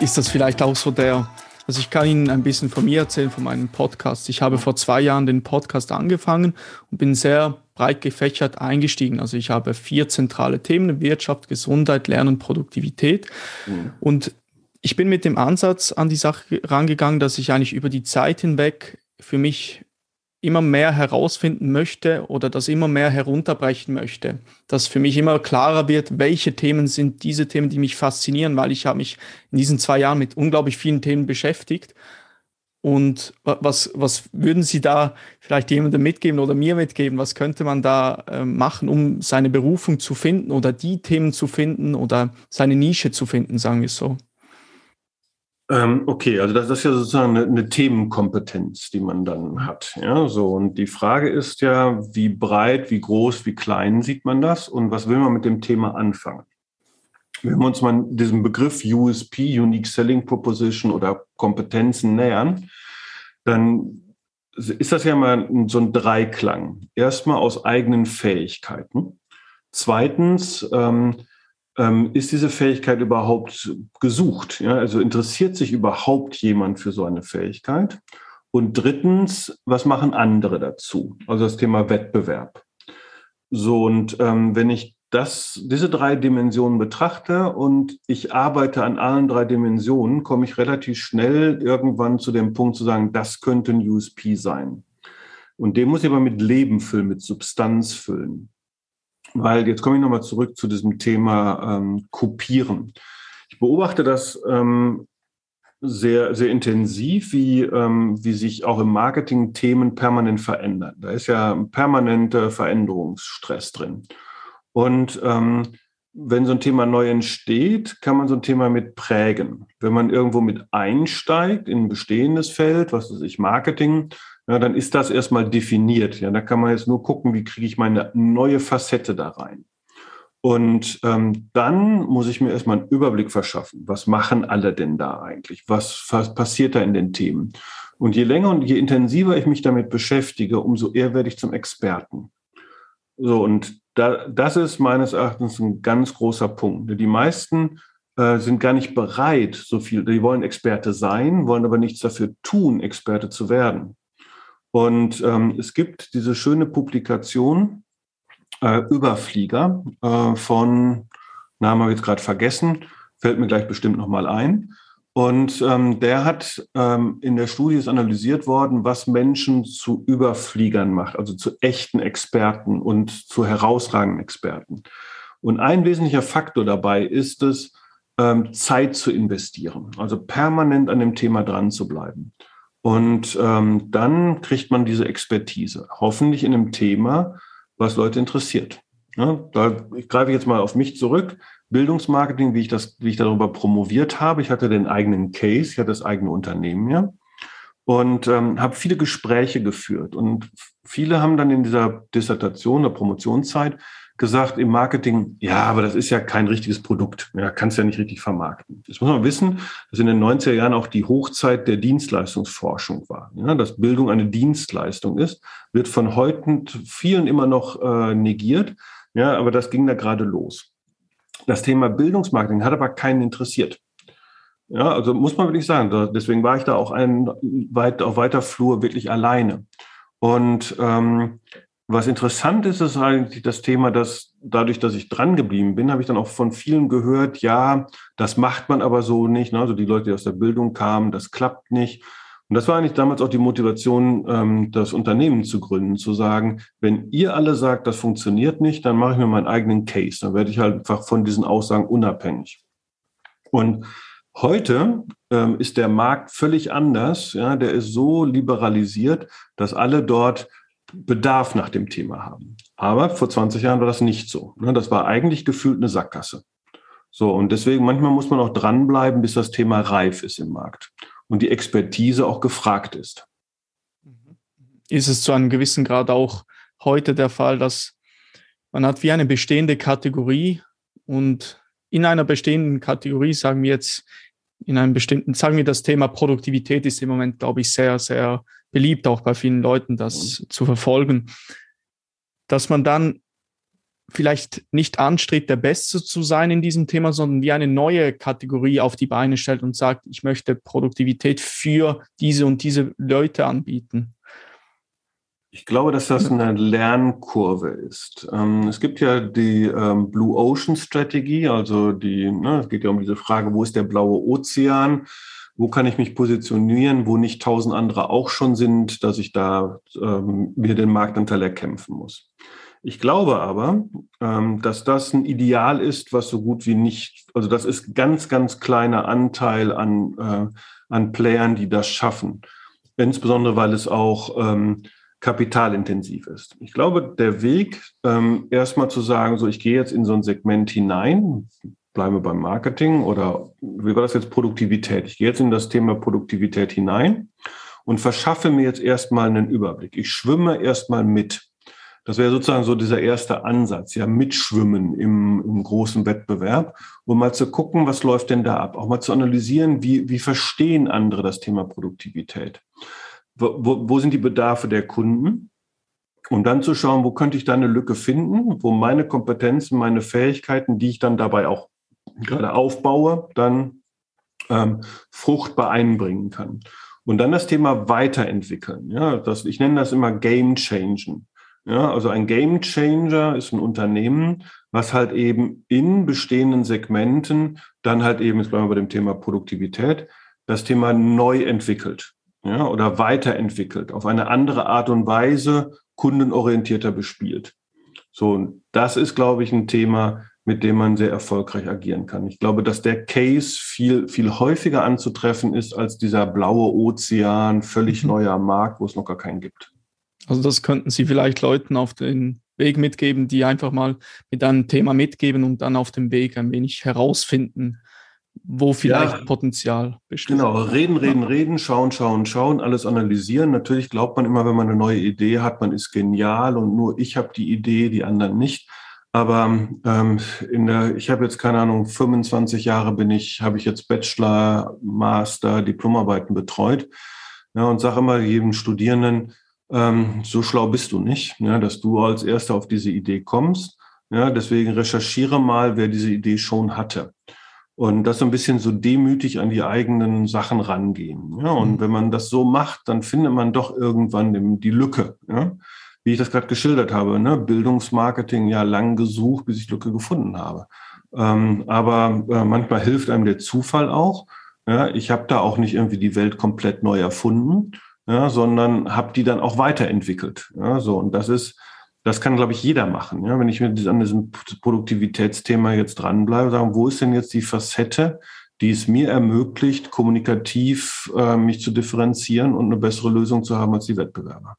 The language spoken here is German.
ist das vielleicht auch so der, also ich kann Ihnen ein bisschen von mir erzählen, von meinem Podcast. Ich habe vor zwei Jahren den Podcast angefangen und bin sehr breit gefächert eingestiegen. Also ich habe vier zentrale Themen, Wirtschaft, Gesundheit, Lernen, Produktivität. Mhm. Und ich bin mit dem Ansatz an die Sache rangegangen, dass ich eigentlich über die Zeit hinweg für mich immer mehr herausfinden möchte oder das immer mehr herunterbrechen möchte. Dass für mich immer klarer wird, welche Themen sind diese Themen, die mich faszinieren, weil ich habe mich in diesen zwei Jahren mit unglaublich vielen Themen beschäftigt. Und was, was würden Sie da vielleicht jemandem mitgeben oder mir mitgeben? Was könnte man da äh, machen, um seine Berufung zu finden oder die Themen zu finden oder seine Nische zu finden, sagen wir es so? Ähm, okay, also das, das, ist ja sozusagen eine, eine, Themenkompetenz, die man dann hat. Ja, so. Und die Frage ist ja, wie breit, wie groß, wie klein sieht man das und was will man mit dem Thema anfangen? Wenn wir uns mal diesem Begriff USP, Unique Selling Proposition oder Kompetenzen nähern, dann ist das ja mal so ein Dreiklang. Erstmal aus eigenen Fähigkeiten. Zweitens, ähm, ähm, ist diese Fähigkeit überhaupt gesucht? Ja? Also interessiert sich überhaupt jemand für so eine Fähigkeit? Und drittens, was machen andere dazu? Also das Thema Wettbewerb. So, und ähm, wenn ich das, diese drei Dimensionen betrachte und ich arbeite an allen drei Dimensionen, komme ich relativ schnell irgendwann zu dem Punkt zu sagen, das könnte ein USP sein. Und den muss ich aber mit Leben füllen, mit Substanz füllen. Weil jetzt komme ich nochmal zurück zu diesem Thema ähm, Kopieren. Ich beobachte das ähm, sehr, sehr intensiv, wie, ähm, wie sich auch im Marketing Themen permanent verändern. Da ist ja permanenter Veränderungsstress drin. Und ähm, wenn so ein Thema neu entsteht, kann man so ein Thema mit prägen. Wenn man irgendwo mit einsteigt in ein bestehendes Feld, was weiß ich, Marketing, ja, dann ist das erstmal definiert. Ja, da kann man jetzt nur gucken, wie kriege ich meine neue Facette da rein. Und ähm, dann muss ich mir erstmal einen Überblick verschaffen. Was machen alle denn da eigentlich? Was, was passiert da in den Themen? Und je länger und je intensiver ich mich damit beschäftige, umso eher werde ich zum Experten. So, und da, das ist meines Erachtens ein ganz großer Punkt. Die meisten äh, sind gar nicht bereit, so viel, die wollen Experte sein, wollen aber nichts dafür tun, Experte zu werden. Und ähm, es gibt diese schöne Publikation äh, Überflieger äh, von, Namen habe ich jetzt gerade vergessen, fällt mir gleich bestimmt nochmal ein. Und ähm, der hat ähm, in der Studie ist analysiert worden, was Menschen zu Überfliegern macht, also zu echten Experten und zu herausragenden Experten. Und ein wesentlicher Faktor dabei ist es, ähm, Zeit zu investieren, also permanent an dem Thema dran zu bleiben. Und ähm, dann kriegt man diese Expertise, hoffentlich in einem Thema, was Leute interessiert. Ja, da greife ich jetzt mal auf mich zurück. Bildungsmarketing, wie ich das, wie ich darüber promoviert habe. Ich hatte den eigenen Case, ich hatte das eigene Unternehmen ja und ähm, habe viele Gespräche geführt. Und viele haben dann in dieser Dissertation der Promotionszeit gesagt im Marketing, ja, aber das ist ja kein richtiges Produkt. Ja, kannst ja nicht richtig vermarkten. Jetzt muss man wissen, dass in den 90er Jahren auch die Hochzeit der Dienstleistungsforschung war. Ja, dass Bildung eine Dienstleistung ist, wird von heute vielen immer noch äh, negiert. Ja, aber das ging da gerade los. Das Thema Bildungsmarketing hat aber keinen interessiert. Ja, also muss man wirklich sagen, deswegen war ich da auch ein, weit, auf weiter Flur wirklich alleine. Und ähm, was interessant ist, ist eigentlich das Thema, dass dadurch, dass ich dran geblieben bin, habe ich dann auch von vielen gehört, ja, das macht man aber so nicht. Ne? Also die Leute, die aus der Bildung kamen, das klappt nicht. Und das war eigentlich damals auch die Motivation, ähm, das Unternehmen zu gründen, zu sagen, wenn ihr alle sagt, das funktioniert nicht, dann mache ich mir meinen eigenen Case. Dann werde ich halt einfach von diesen Aussagen unabhängig. Und heute ähm, ist der Markt völlig anders. Ja, der ist so liberalisiert, dass alle dort Bedarf nach dem Thema haben. Aber vor 20 Jahren war das nicht so. Ne? Das war eigentlich gefühlt eine Sackgasse. So, und deswegen manchmal muss man auch dranbleiben, bis das Thema reif ist im Markt und die Expertise auch gefragt ist. Ist es zu einem gewissen Grad auch heute der Fall, dass man hat wie eine bestehende Kategorie und in einer bestehenden Kategorie, sagen wir jetzt, in einem bestimmten, sagen wir, das Thema Produktivität ist im Moment, glaube ich, sehr, sehr beliebt, auch bei vielen Leuten, das mhm. zu verfolgen, dass man dann vielleicht nicht anstrebt, der Beste zu sein in diesem Thema, sondern wie eine neue Kategorie auf die Beine stellt und sagt, ich möchte Produktivität für diese und diese Leute anbieten? Ich glaube, dass das eine Lernkurve ist. Ähm, es gibt ja die ähm, Blue Ocean Strategie, also die, ne, es geht ja um diese Frage, wo ist der blaue Ozean? Wo kann ich mich positionieren, wo nicht tausend andere auch schon sind, dass ich da ähm, mir den Marktanteil erkämpfen muss. Ich glaube aber, ähm, dass das ein Ideal ist, was so gut wie nicht, also das ist ganz, ganz kleiner Anteil an, äh, an Playern, die das schaffen. Insbesondere, weil es auch ähm, kapitalintensiv ist. Ich glaube, der Weg, ähm, erstmal zu sagen, so ich gehe jetzt in so ein Segment hinein, bleibe beim Marketing oder wie war das jetzt Produktivität? Ich gehe jetzt in das Thema Produktivität hinein und verschaffe mir jetzt erstmal einen Überblick. Ich schwimme erstmal mit. Das wäre sozusagen so dieser erste Ansatz, ja, mitschwimmen im, im großen Wettbewerb, um mal zu gucken, was läuft denn da ab? Auch mal zu analysieren, wie, wie verstehen andere das Thema Produktivität? wo, wo sind die Bedarfe der Kunden? Und dann zu schauen, wo könnte ich da eine Lücke finden, wo meine Kompetenzen, meine Fähigkeiten, die ich dann dabei auch gerade aufbaue, dann ähm, fruchtbar einbringen kann. Und dann das Thema weiterentwickeln. Ja, das, ich nenne das immer Game Changing. Ja, also ein Game Changer ist ein Unternehmen, was halt eben in bestehenden Segmenten dann halt eben, jetzt bleiben wir bei dem Thema Produktivität, das Thema neu entwickelt ja, oder weiterentwickelt, auf eine andere Art und Weise kundenorientierter bespielt. So, das ist, glaube ich, ein Thema, mit dem man sehr erfolgreich agieren kann. Ich glaube, dass der Case viel, viel häufiger anzutreffen ist als dieser blaue Ozean, völlig mhm. neuer Markt, wo es noch gar keinen gibt. Also das könnten Sie vielleicht Leuten auf den Weg mitgeben, die einfach mal mit einem Thema mitgeben und dann auf dem Weg ein wenig herausfinden, wo vielleicht ja, Potenzial besteht. Genau, reden, reden, reden, schauen, schauen, schauen, alles analysieren. Natürlich glaubt man immer, wenn man eine neue Idee hat, man ist genial und nur ich habe die Idee, die anderen nicht. Aber ähm, in der, ich habe jetzt keine Ahnung, 25 Jahre bin ich, habe ich jetzt Bachelor, Master, Diplomarbeiten betreut. Ja, und sage immer jedem Studierenden, ähm, so schlau bist du nicht, ja, dass du als Erster auf diese Idee kommst. Ja, deswegen recherchiere mal, wer diese Idee schon hatte und das so ein bisschen so demütig an die eigenen Sachen rangehen. Ja, und mhm. wenn man das so macht, dann findet man doch irgendwann die Lücke. Ja? Wie ich das gerade geschildert habe, ne? Bildungsmarketing ja lang gesucht, bis ich Lücke gefunden habe. Ähm, aber äh, manchmal hilft einem der Zufall auch. Ja? Ich habe da auch nicht irgendwie die Welt komplett neu erfunden, ja, sondern habe die dann auch weiterentwickelt. Ja? So und das ist das kann, glaube ich, jeder machen. Ja? Wenn ich mir an diesem Produktivitätsthema jetzt dranbleibe, sagen, wo ist denn jetzt die Facette, die es mir ermöglicht, kommunikativ äh, mich zu differenzieren und eine bessere Lösung zu haben als die Wettbewerber?